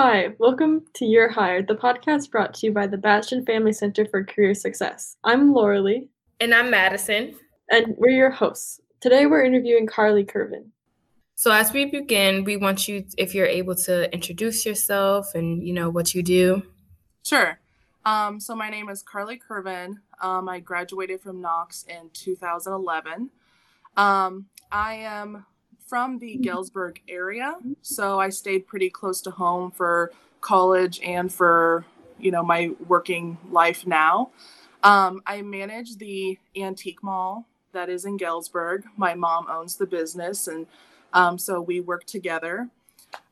Hi, welcome to You're Hired, the podcast brought to you by the Bastian Family Center for Career Success. I'm Lauralee. And I'm Madison. And we're your hosts. Today we're interviewing Carly Curvin. So as we begin, we want you, if you're able to introduce yourself and you know what you do. Sure. Um, so my name is Carly Curvin. Um, I graduated from Knox in 2011. Um, I am from the Galesburg area, so I stayed pretty close to home for college and for you know my working life now. Um, I manage the antique mall that is in Galesburg. My mom owns the business, and um, so we work together.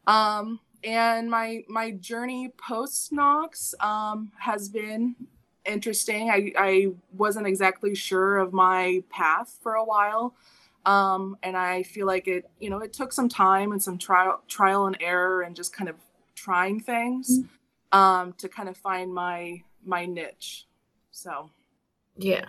Um, and my my journey post Knox um, has been interesting. I, I wasn't exactly sure of my path for a while. Um, and I feel like it, you know, it took some time and some trial, trial and error and just kind of trying things um, to kind of find my my niche. So, yeah.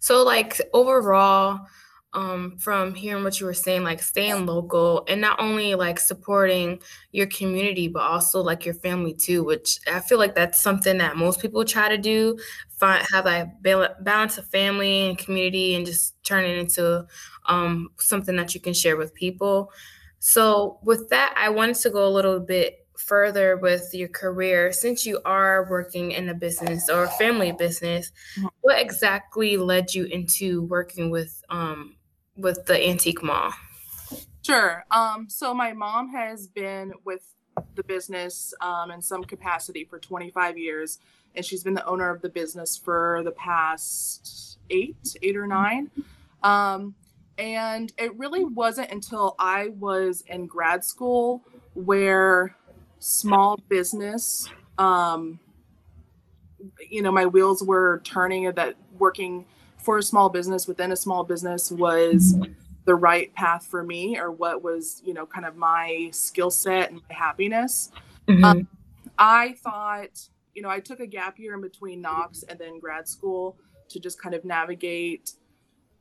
So like overall, um, from hearing what you were saying, like staying local and not only like supporting your community, but also like your family too, which I feel like that's something that most people try to do, find have a balance of family and community and just turn it into um, something that you can share with people. So with that, I wanted to go a little bit further with your career since you are working in a business or a family business mm-hmm. what exactly led you into working with um, with the antique mall? Sure. Um, so my mom has been with the business um, in some capacity for 25 years, and she's been the owner of the business for the past eight, eight or nine. Um, and it really wasn't until I was in grad school where small business, um, you know, my wheels were turning that working for a small business within a small business was the right path for me or what was you know kind of my skill set and my happiness mm-hmm. um, i thought you know i took a gap year in between knox and then grad school to just kind of navigate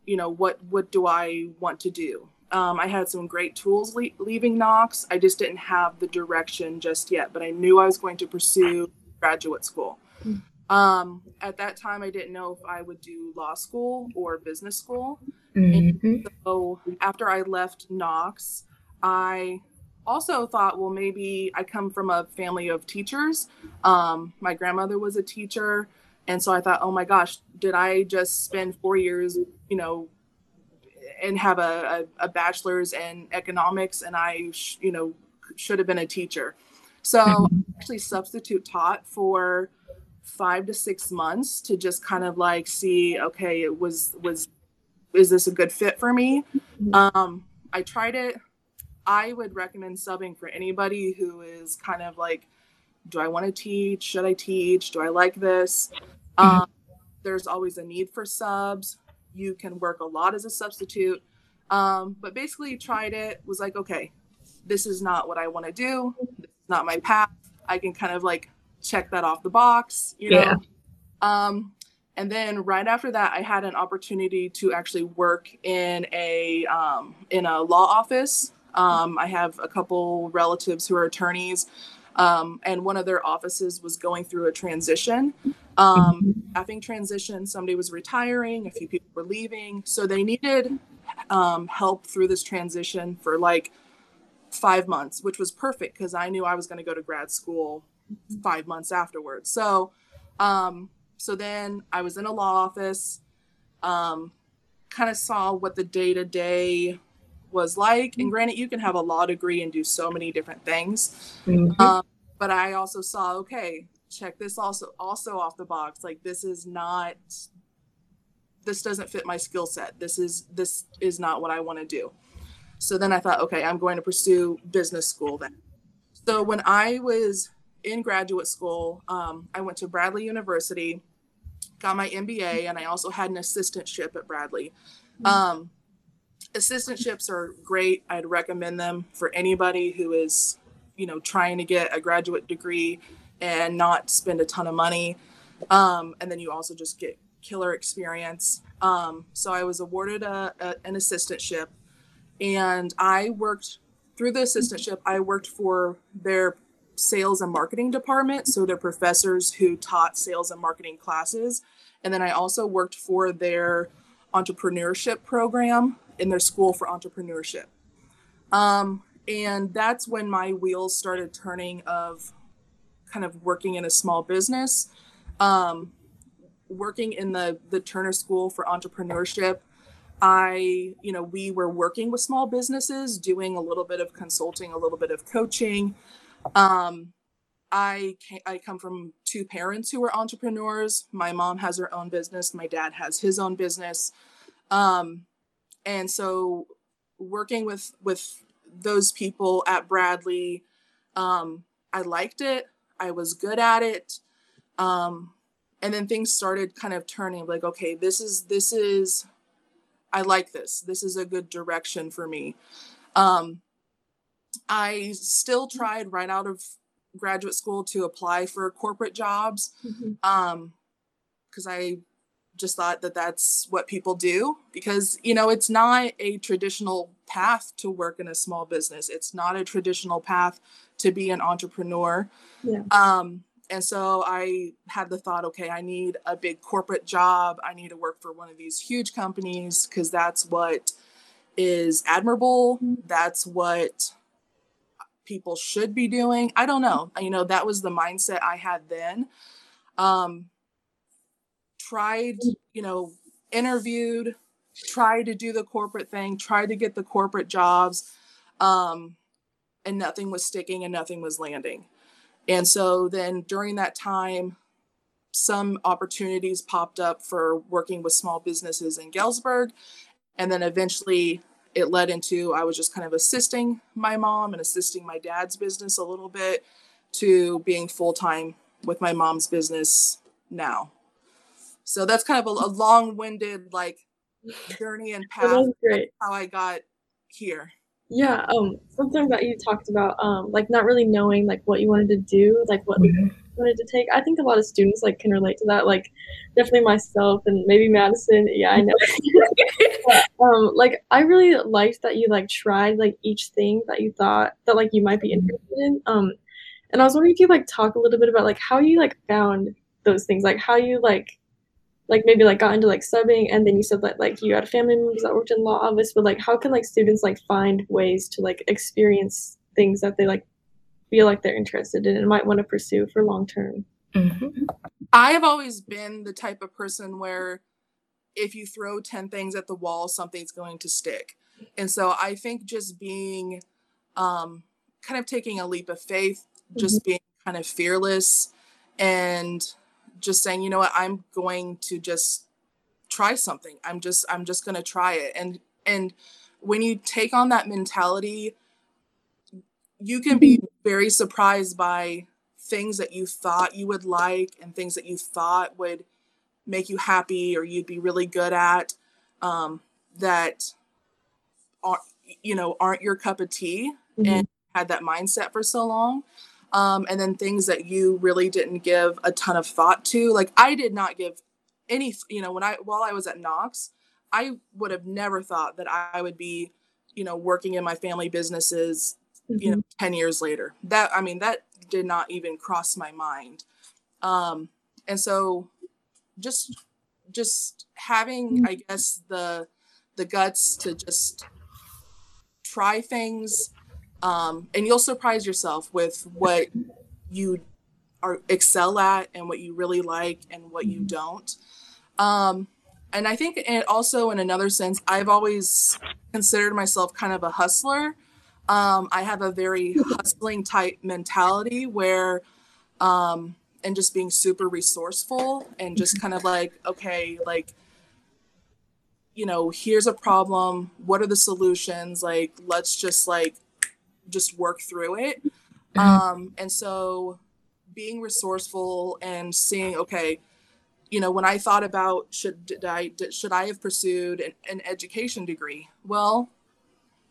you know what what do i want to do um, i had some great tools le- leaving knox i just didn't have the direction just yet but i knew i was going to pursue graduate school mm-hmm. Um, at that time, I didn't know if I would do law school or business school. Mm-hmm. so after I left Knox, I also thought, well, maybe I come from a family of teachers. Um, my grandmother was a teacher. And so I thought, oh my gosh, did I just spend four years, you know, and have a, a, a bachelor's in economics and I, sh- you know, should have been a teacher. So mm-hmm. I actually substitute taught for five to six months to just kind of like see okay it was was is this a good fit for me? Mm-hmm. um i tried it. I would recommend subbing for anybody who is kind of like do i want to teach? Should i teach? Do i like this? Mm-hmm. um, there's always a need for subs. You can work a lot as a substitute. Um, but basically tried it was like okay this is not what i want to do. This is not my path. I can kind of like check that off the box, you know. Yeah. Um, and then right after that, I had an opportunity to actually work in a um, in a law office. Um, I have a couple relatives who are attorneys, um, and one of their offices was going through a transition, um, staffing transition. Somebody was retiring, a few people were leaving, so they needed um, help through this transition for like five months, which was perfect because I knew I was going to go to grad school five months afterwards. So, um, so then I was in a law office, um, kind of saw what the day to day was like. And granted, you can have a law degree and do so many different things. Mm-hmm. Um, but I also saw, okay, check this also also off the box. Like this is not this doesn't fit my skill set. This is this is not what I want to do. So then I thought, okay, I'm going to pursue business school then. So when I was in graduate school, um, I went to Bradley University, got my MBA, and I also had an assistantship at Bradley. Um, assistantships are great. I'd recommend them for anybody who is, you know, trying to get a graduate degree and not spend a ton of money. Um, and then you also just get killer experience. Um, so I was awarded a, a, an assistantship, and I worked through the assistantship. I worked for their sales and marketing department. So they're professors who taught sales and marketing classes. And then I also worked for their entrepreneurship program in their school for entrepreneurship. Um, and that's when my wheels started turning of kind of working in a small business. Um, working in the the Turner School for Entrepreneurship, I, you know, we were working with small businesses, doing a little bit of consulting, a little bit of coaching. Um, I I come from two parents who were entrepreneurs. My mom has her own business. My dad has his own business, um, and so working with with those people at Bradley, um, I liked it. I was good at it, um, and then things started kind of turning. Like, okay, this is this is, I like this. This is a good direction for me. Um, I still tried right out of graduate school to apply for corporate jobs mm-hmm. um because i just thought that that's what people do because you know it's not a traditional path to work in a small business it's not a traditional path to be an entrepreneur yeah. um and so i had the thought okay i need a big corporate job i need to work for one of these huge companies because that's what is admirable mm-hmm. that's what people should be doing. I don't know. You know, that was the mindset I had then. Um, tried, you know, interviewed, tried to do the corporate thing, tried to get the corporate jobs, um, and nothing was sticking and nothing was landing. And so then during that time, some opportunities popped up for working with small businesses in Galesburg. And then eventually it led into I was just kind of assisting my mom and assisting my dad's business a little bit to being full time with my mom's business now. So that's kind of a, a long winded like journey and path. How I got here. Yeah, um, something that you talked about, um, like not really knowing like what you wanted to do, like what mm-hmm. you wanted to take. I think a lot of students like can relate to that. Like definitely myself and maybe Madison. Yeah, I know. but, um, like I really liked that you like tried like each thing that you thought that like you might be mm-hmm. interested in. Um, and I was wondering if you like talk a little bit about like how you like found those things, like how you like like maybe like got into like subbing and then you said that like you had family members that worked in law office but like how can like students like find ways to like experience things that they like feel like they're interested in and might want to pursue for long term mm-hmm. i have always been the type of person where if you throw 10 things at the wall something's going to stick and so i think just being um kind of taking a leap of faith just mm-hmm. being kind of fearless and just saying, you know what, I'm going to just try something. I'm just I'm just going to try it. And and when you take on that mentality, you can be very surprised by things that you thought you would like and things that you thought would make you happy or you'd be really good at um, that are you know aren't your cup of tea mm-hmm. and had that mindset for so long um, and then things that you really didn't give a ton of thought to. Like I did not give any, you know, when I while I was at Knox, I would have never thought that I would be, you know, working in my family businesses, mm-hmm. you know, mm-hmm. 10 years later. That I mean, that did not even cross my mind. Um, and so just just having, mm-hmm. I guess, the the guts to just try things um, and you'll surprise yourself with what you are excel at and what you really like and what you don't. Um, and I think it also, in another sense, I've always considered myself kind of a hustler. Um, I have a very hustling type mentality where, um, and just being super resourceful and just kind of like, okay, like, you know, here's a problem. What are the solutions? Like, let's just like just work through it. Mm-hmm. Um, and so being resourceful and seeing, okay, you know, when I thought about should did I did, should I have pursued an, an education degree? Well,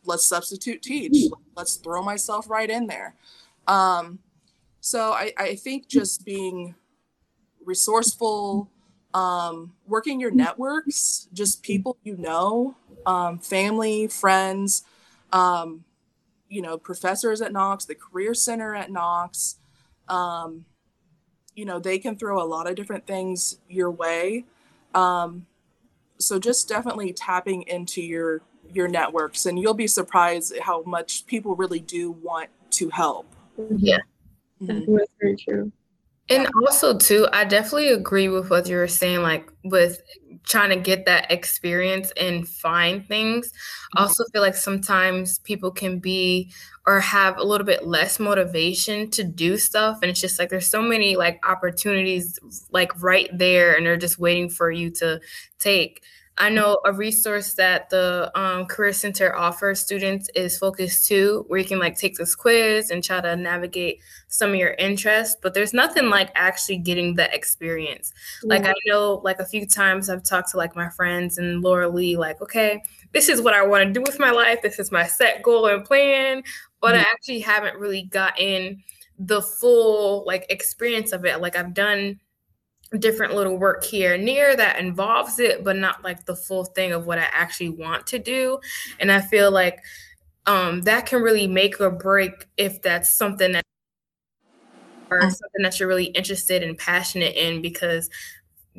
let's substitute teach. Let's throw myself right in there. Um, so I, I think just being resourceful, um, working your networks, just people you know, um, family, friends, um, you know professors at Knox, the Career Center at Knox. Um, you know they can throw a lot of different things your way. Um, so just definitely tapping into your your networks, and you'll be surprised how much people really do want to help. Yeah, mm-hmm. that's very true. And also too, I definitely agree with what you were saying, like with trying to get that experience and find things. I mm-hmm. also feel like sometimes people can be or have a little bit less motivation to do stuff. And it's just like there's so many like opportunities like right there and they're just waiting for you to take. I know a resource that the um, Career Center offers students is Focus 2, where you can like take this quiz and try to navigate some of your interests. But there's nothing like actually getting the experience. Yeah. Like I know like a few times I've talked to like my friends and Lauralee, like, okay, this is what I want to do with my life. This is my set goal and plan. But mm-hmm. I actually haven't really gotten the full like experience of it. Like I've done different little work here near that involves it, but not like the full thing of what I actually want to do. And I feel like um, that can really make or break if that's something that or mm. something that you're really interested and passionate in because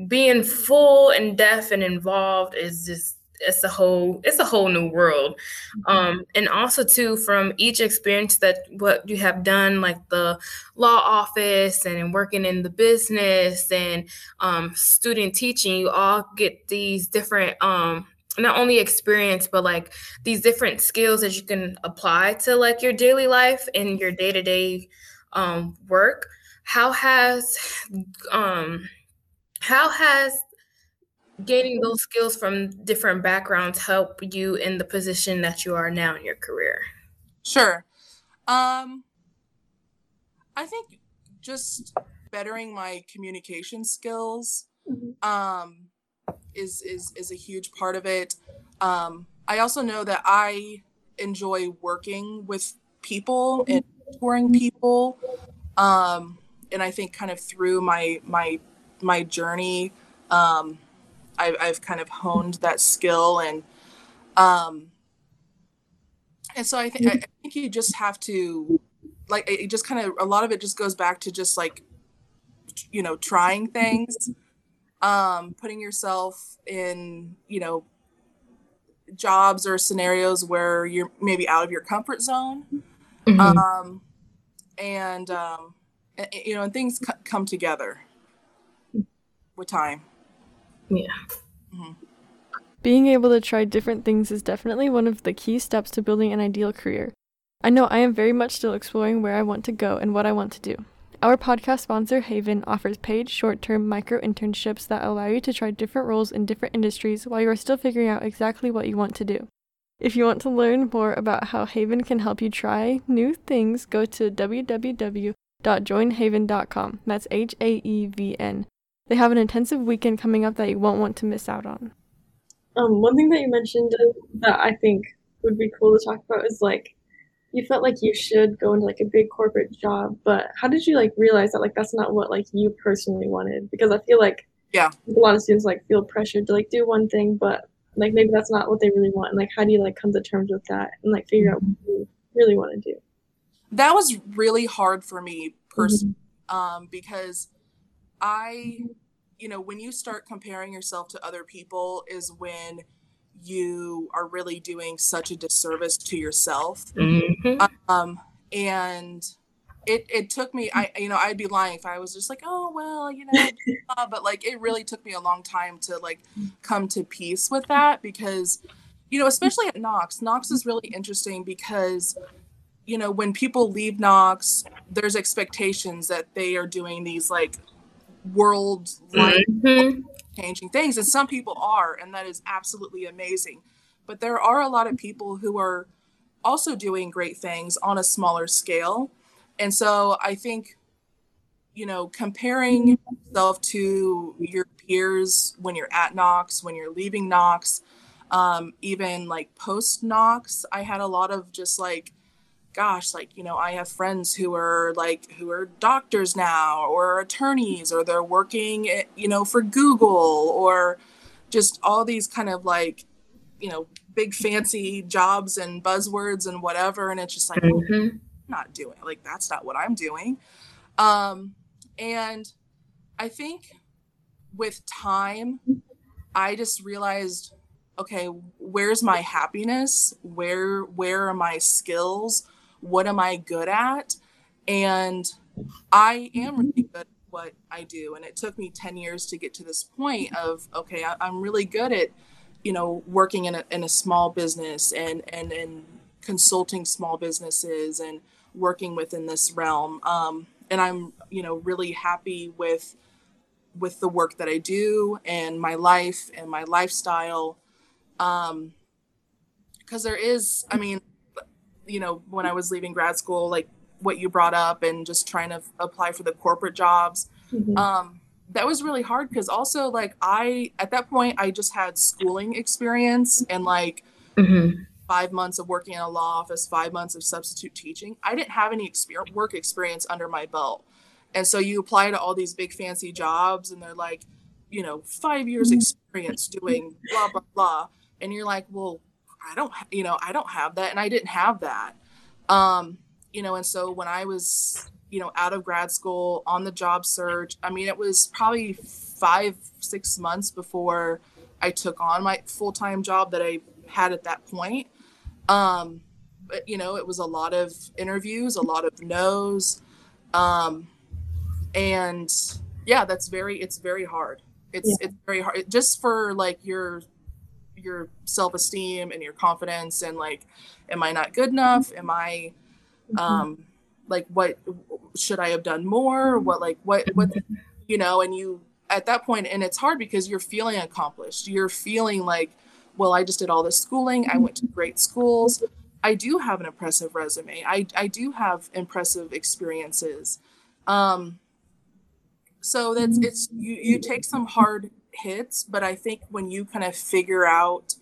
being full and deaf and involved is just it's a whole it's a whole new world mm-hmm. um and also too from each experience that what you have done like the law office and working in the business and um student teaching you all get these different um not only experience but like these different skills that you can apply to like your daily life and your day-to-day um work how has um how has gaining those skills from different backgrounds help you in the position that you are now in your career? Sure. Um, I think just bettering my communication skills mm-hmm. um, is is is a huge part of it. Um, I also know that I enjoy working with people and touring people, um, and I think kind of through my my my journey, um, I've, I've kind of honed that skill and um and so I think I think you just have to like it just kind of a lot of it just goes back to just like you know trying things um putting yourself in you know jobs or scenarios where you're maybe out of your comfort zone mm-hmm. um and um you know and things c- come together with time yeah. Mm-hmm. Being able to try different things is definitely one of the key steps to building an ideal career. I know I am very much still exploring where I want to go and what I want to do. Our podcast sponsor, Haevn, offers paid short term micro internships that allow you to try different roles in different industries while you are still figuring out exactly what you want to do. If you want to learn more about how Haevn can help you try new things, go to www.joinhaevn.com. That's H A E V N. They have an intensive weekend coming up that you won't want to miss out on. Um, one thing that you mentioned that I think would be cool to talk about is like you felt like you should go into like a big corporate job, but how did you like realize that like that's not what like you personally wanted? Because I feel like yeah, a lot of students like feel pressured to like do one thing, but like maybe that's not what they really want. And like how do you like come to terms with that and like figure out what you really want to do? That was really hard for me personally, mm-hmm. um, because I, you know, when you start comparing yourself to other people is when you are really doing such a disservice to yourself. Mm-hmm. Um, and it, it took me, I, you know, I'd be lying if I was just like, oh, well, you know, but like, it really took me a long time to like come to peace with that because, you know, especially at Knox, Knox is really interesting because you know when people leave knox there's expectations that they are doing these like world mm-hmm. changing things and some people are and that is absolutely amazing but there are a lot of people who are also doing great things on a smaller scale and so i think you know comparing yourself to your peers when you're at knox when you're leaving knox um, even like post knox i had a lot of just like gosh, like, you know, I have friends who are like, who are doctors now or attorneys or they're working, eh, you know, for Google or just all these kind of like, you know, big fancy jobs and buzzwords and whatever. And it's just like, mm-hmm. not doing like that's not what I'm doing. Um, and I think with time, I just realized, okay, where's my happiness? Where where are my skills? What am I good at? And I am really good at what I do. And it took me 10 years to get to this point of, okay, I, am really good at, you know, working in a, in a small business and, and, and consulting small businesses and working within this realm. Um, and I'm, you know, really happy with, with the work that I do and my life and my lifestyle. Um, cause there is, I mean, you know, when I was leaving grad school, like what you brought up and just trying to apply for the corporate jobs. Mm-hmm. Um, that was really hard because also like I at that point I just had schooling experience and like mm-hmm. five months of working in a law office, five months of substitute teaching. I didn't have any experience, work experience under my belt, and so you apply to all these big fancy jobs and they're like, you know, five years mm-hmm. experience doing blah blah blah, and you're like, well, I don't, you know, I don't have that, and I didn't have that. Um, you know, and so when I was, you know, out of grad school on the job search, I mean, it was probably five, six months before I took on my full time job that I had at that point. Um, but, you know, it was a lot of interviews, a lot of no's. Um, and yeah, that's very, it's very hard. It's, yeah. it's very hard just for like your, your self-esteem and your confidence and like, am I not good enough? Am I, um like what should i have done more? What like what what you know and you at that point and it's hard because you're feeling accomplished. You're feeling like well i just did all this schooling. I went to great schools. I do have an impressive resume. I i do have impressive experiences. Um so that's it's you you take some hard hits but i think when you kind of figure out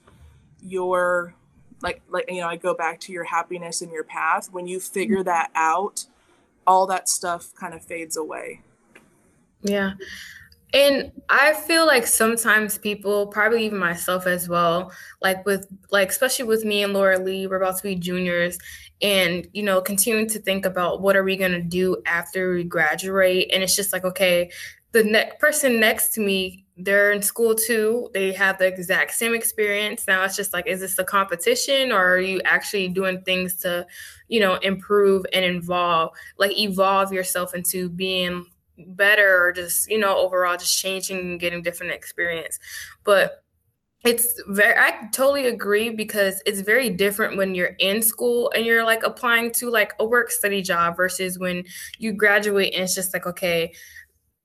your like like you know i go back to your happiness and your path when you figure mm-hmm. that out all that stuff kind of fades away yeah and i feel like sometimes people probably even myself as well like with like especially with me and lauralee we're about to be juniors and you know continuing to think about what are we going to do after we graduate and it's just like okay the next person next to me they're in school too. They have the exact same experience. Now it's just like is this a competition or are you actually doing things to you know improve and involve like evolve yourself into being better or just you know overall just changing and getting different experience. But it's very i totally agree because it's very different when you're in school and you're like applying to like a work study job versus when you graduate and it's just like okay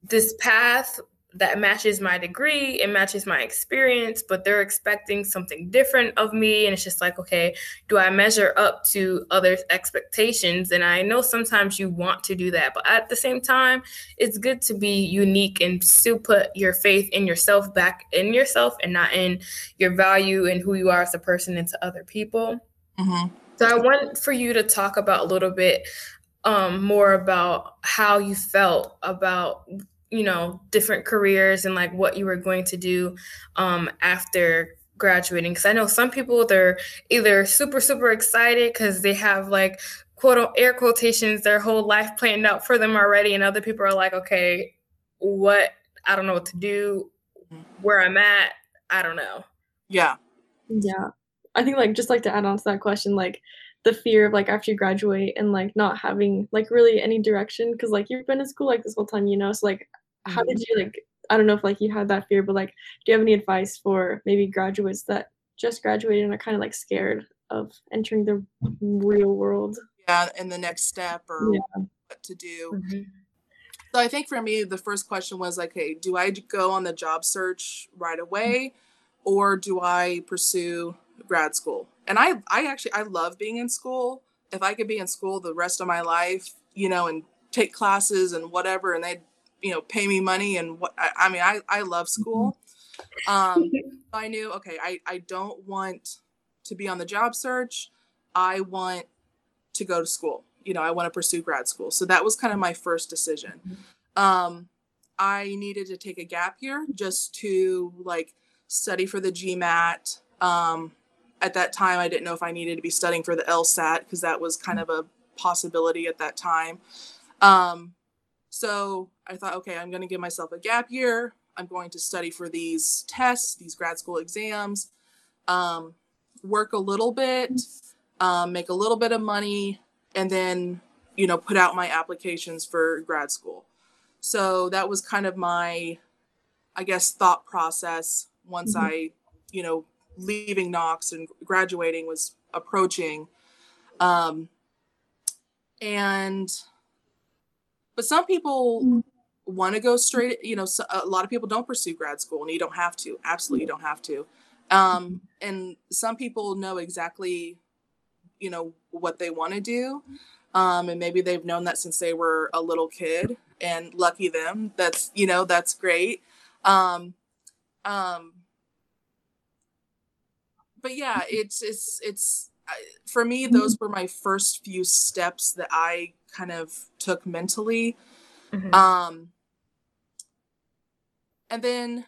this path that matches my degree it matches my experience but they're expecting something different of me. And it's just like okay do i measure up to others expectations? And i know sometimes you want to do that but at the same time it's good to be unique and still put your faith in yourself back in yourself and not in your value and who you are as a person into other people. Mm-hmm. so i want for you to talk about a little bit um, more about how you felt about you know different careers and like what you were going to do um, after graduating because i know some people they're either super super excited because they have like quote air quotations their whole life planned out for them already and other people are like okay what i don't know what to do where i'm at i don't know. Yeah. Yeah. I think like just like to add on to that question like the fear of like after you graduate and like not having like really any direction because like you've been in school like this whole time you know so like how did you like i don't know if like you had that fear but like do you have any advice for maybe graduates that just graduated and are kind of like scared of entering the real world yeah and the next step or yeah. what to do mm-hmm. so i think for me the first question was like hey do i go on the job search right away or do i pursue grad school. And i i actually i love being in school. If i could be in school the rest of my life you know and take classes and whatever and they'd you know pay me money and what I, I mean I, I love mm-hmm. school um i knew okay I, I don't want to be on the job search. I want to go to school. You know i want to pursue grad school. So that was kind of my first decision. Mm-hmm. um i needed to take a gap year just to like study for the gmat um at that time, I didn't know if I needed to be studying for the LSAT because that was kind of a possibility at that time. Um, so I thought, okay, I'm going to give myself a gap year. I'm going to study for these tests, these grad school exams, um, work a little bit, um, make a little bit of money, and then, you know, put out my applications for grad school. So that was kind of my, I guess, thought process once mm-hmm. I, you know, leaving Knox and graduating was approaching. Um, and, but some people want to go straight, you know, a lot of people don't pursue grad school and you don't have to. Absolutely, you don't have to. Um, and some people know exactly, you know, what they want to do. Um, and maybe they've known that since they were a little kid and lucky them. That's, you know, that's great. Um, um, but yeah, it's it's it's for me. Those were my first few steps that I kind of took mentally. Mm-hmm. Um, and then,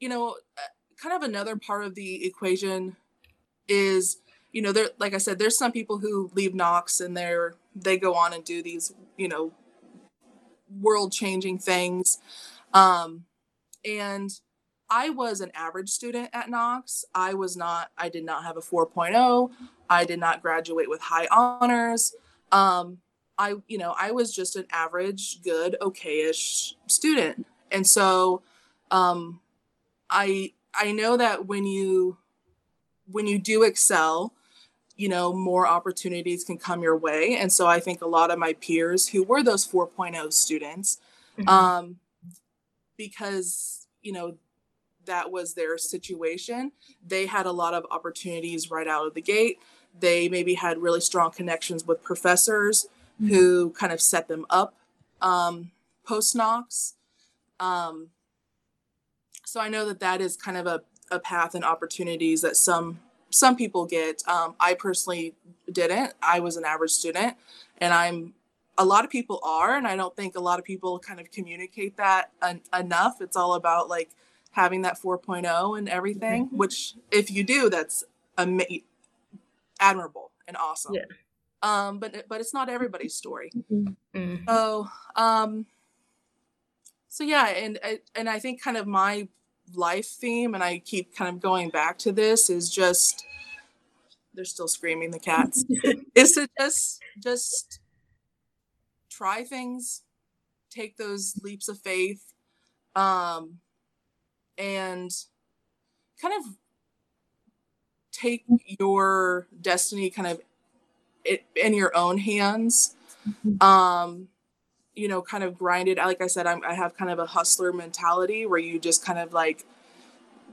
you know, uh, kind of another part of the equation is, you know, there like I said, there's some people who leave Knox and they're they go on and do these, you know, world changing things. Um, and I was an average student at Knox. I was not, I did not have a 4.0. I did not graduate with high honors. Um, I, you know, I was just an average, good, okay-ish student. And so um, I I know that when you when you do excel, you know, more opportunities can come your way. And so I think a lot of my peers who were those 4.0 students, mm-hmm. um, because, you know, that was their situation. They had a lot of opportunities right out of the gate. They maybe had really strong connections with professors mm-hmm. who kind of set them up um, post Knox. Um, so I know that that is kind of a, a path and opportunities that some some people get. Um, I personally didn't. I was an average student, and I'm a lot of people are, and I don't think a lot of people kind of communicate that en- enough. It's all about like having that 4.0 and everything, mm-hmm. which if you do, that's ama- admirable and awesome. Yeah. Um, but but it's not everybody's story. Mm-hmm. So um, so yeah, and and I think kind of my life theme, and I keep kind of going back to this, is just they're still screaming the cats. is to just just try things, take those leaps of faith, um, and kind of take your destiny kind of in your own hands. Mm-hmm. Um, you know, kind of grinded. Like I said, I'm, I have kind of a hustler mentality where you just kind of like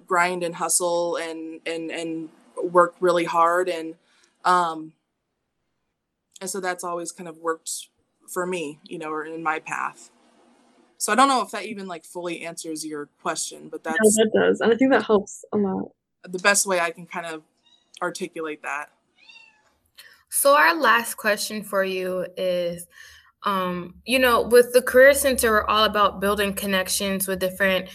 grind and hustle and and and work really hard and um and so that's always kind of worked for me, you know, or in my path. So I don't know if that even like fully answers your question, but that's yeah, that does, and I think that helps a lot. The best way I can kind of articulate that. So our last question for you is um, you know, with the Career Center, we're all about building connections with different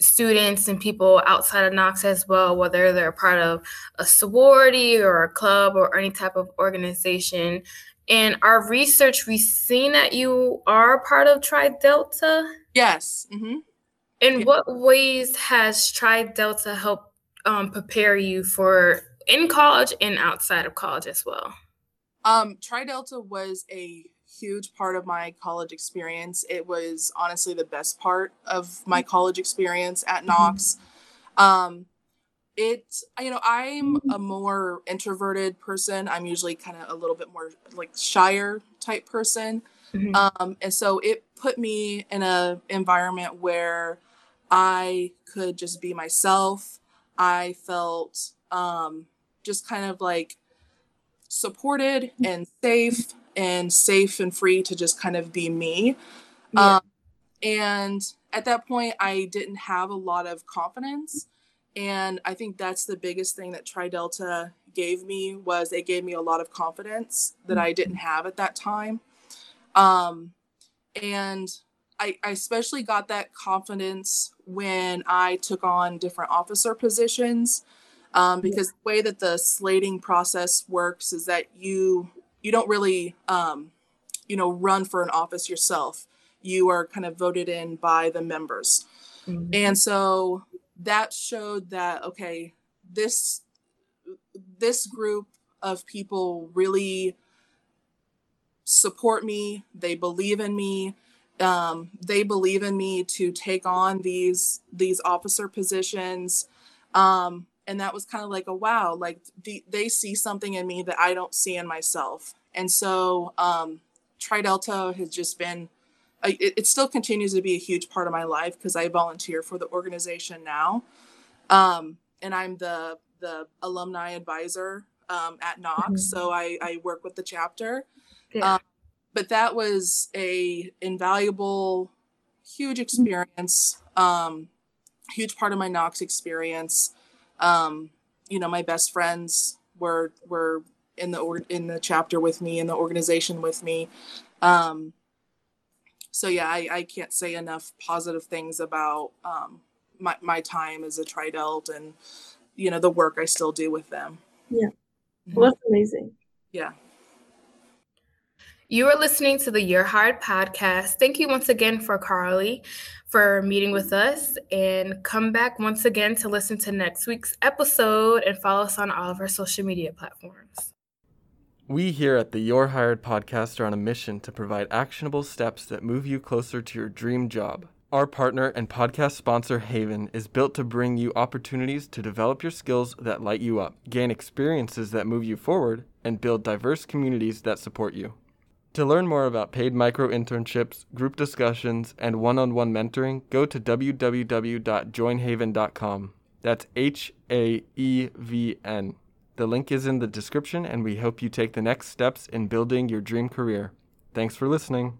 students and people outside of Knox as well, whether they're part of a sorority or a club or any type of organization. In our research, we've seen that you are part of Tri Delta. Yes. Mm-hmm. In yeah. what ways has Tri Delta helped um, prepare you for in college and outside of college as well? Um, Tri Delta was a huge part of my college experience. It was honestly the best part of my college experience at mm-hmm. Knox. Um, it, you know, I'm a more introverted person. I'm usually kind of a little bit more like shyer type person. Mm-hmm. Um, and so it put me in a environment where I could just be myself. I felt um, just kind of like supported and safe and safe and free to just kind of be me. Yeah. Um, and at that point, I didn't have a lot of confidence. And I think that's the biggest thing that Tri Delta gave me was it gave me a lot of confidence that I didn't have at that time. Um, and I, I especially got that confidence when I took on different officer positions. Um, because the way that the slating process works is that you you don't really um, you know run for an office yourself. You are kind of voted in by the members, mm-hmm. and so that showed that okay, this this group of people really support me. They believe in me. Um, they believe in me to take on these these officer positions. Um, and that was kind of like a wow, like the, they see something in me that I don't see in myself. And so um, Tri Delta has just been. It, it, still continues to be a huge part of my life because I volunteer for the organization now, um, and I'm the the alumni advisor um, at Knox. Mm-hmm. So I, I work with the chapter. Yeah. Um, but that was a invaluable, huge experience. Um, huge part of my Knox experience. Um, you know, my best friends were were in the or- in the chapter with me in the organization with me. Um, so yeah, I, I can't say enough positive things about um, my my time as a Tridelt and you know the work I still do with them. Yeah, well, that's amazing. Yeah. You are listening to the You're Hired podcast. Thank you once again for Carly for meeting with us and come back once again to listen to next week's episode and follow us on all of our social media platforms. We here at the You're Hired podcast are on a mission to provide actionable steps that move you closer to your dream job. Our partner and podcast sponsor, Haevn, is built to bring you opportunities to develop your skills that light you up, gain experiences that move you forward, and build diverse communities that support you. To learn more about paid micro internships, group discussions, and one on one mentoring, go to www.joinhaevn.com. That's H A E V N. The link is in the description, and we hope you take the next steps in building your dream career. Thanks for listening.